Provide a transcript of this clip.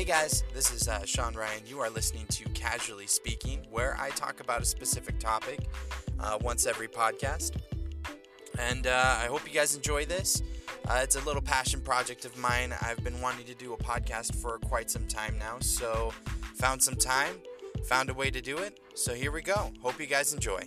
Hey guys, this is uh, Sean Ryan. You are listening to Casually Speaking, where I talk about a specific topic uh, once every podcast. And uh, I hope you guys enjoy this. Uh, it's a little passion project of mine. I've been wanting to do a podcast for quite some time now, so found some time, found a way to do it. So here we go. Hope you guys enjoy.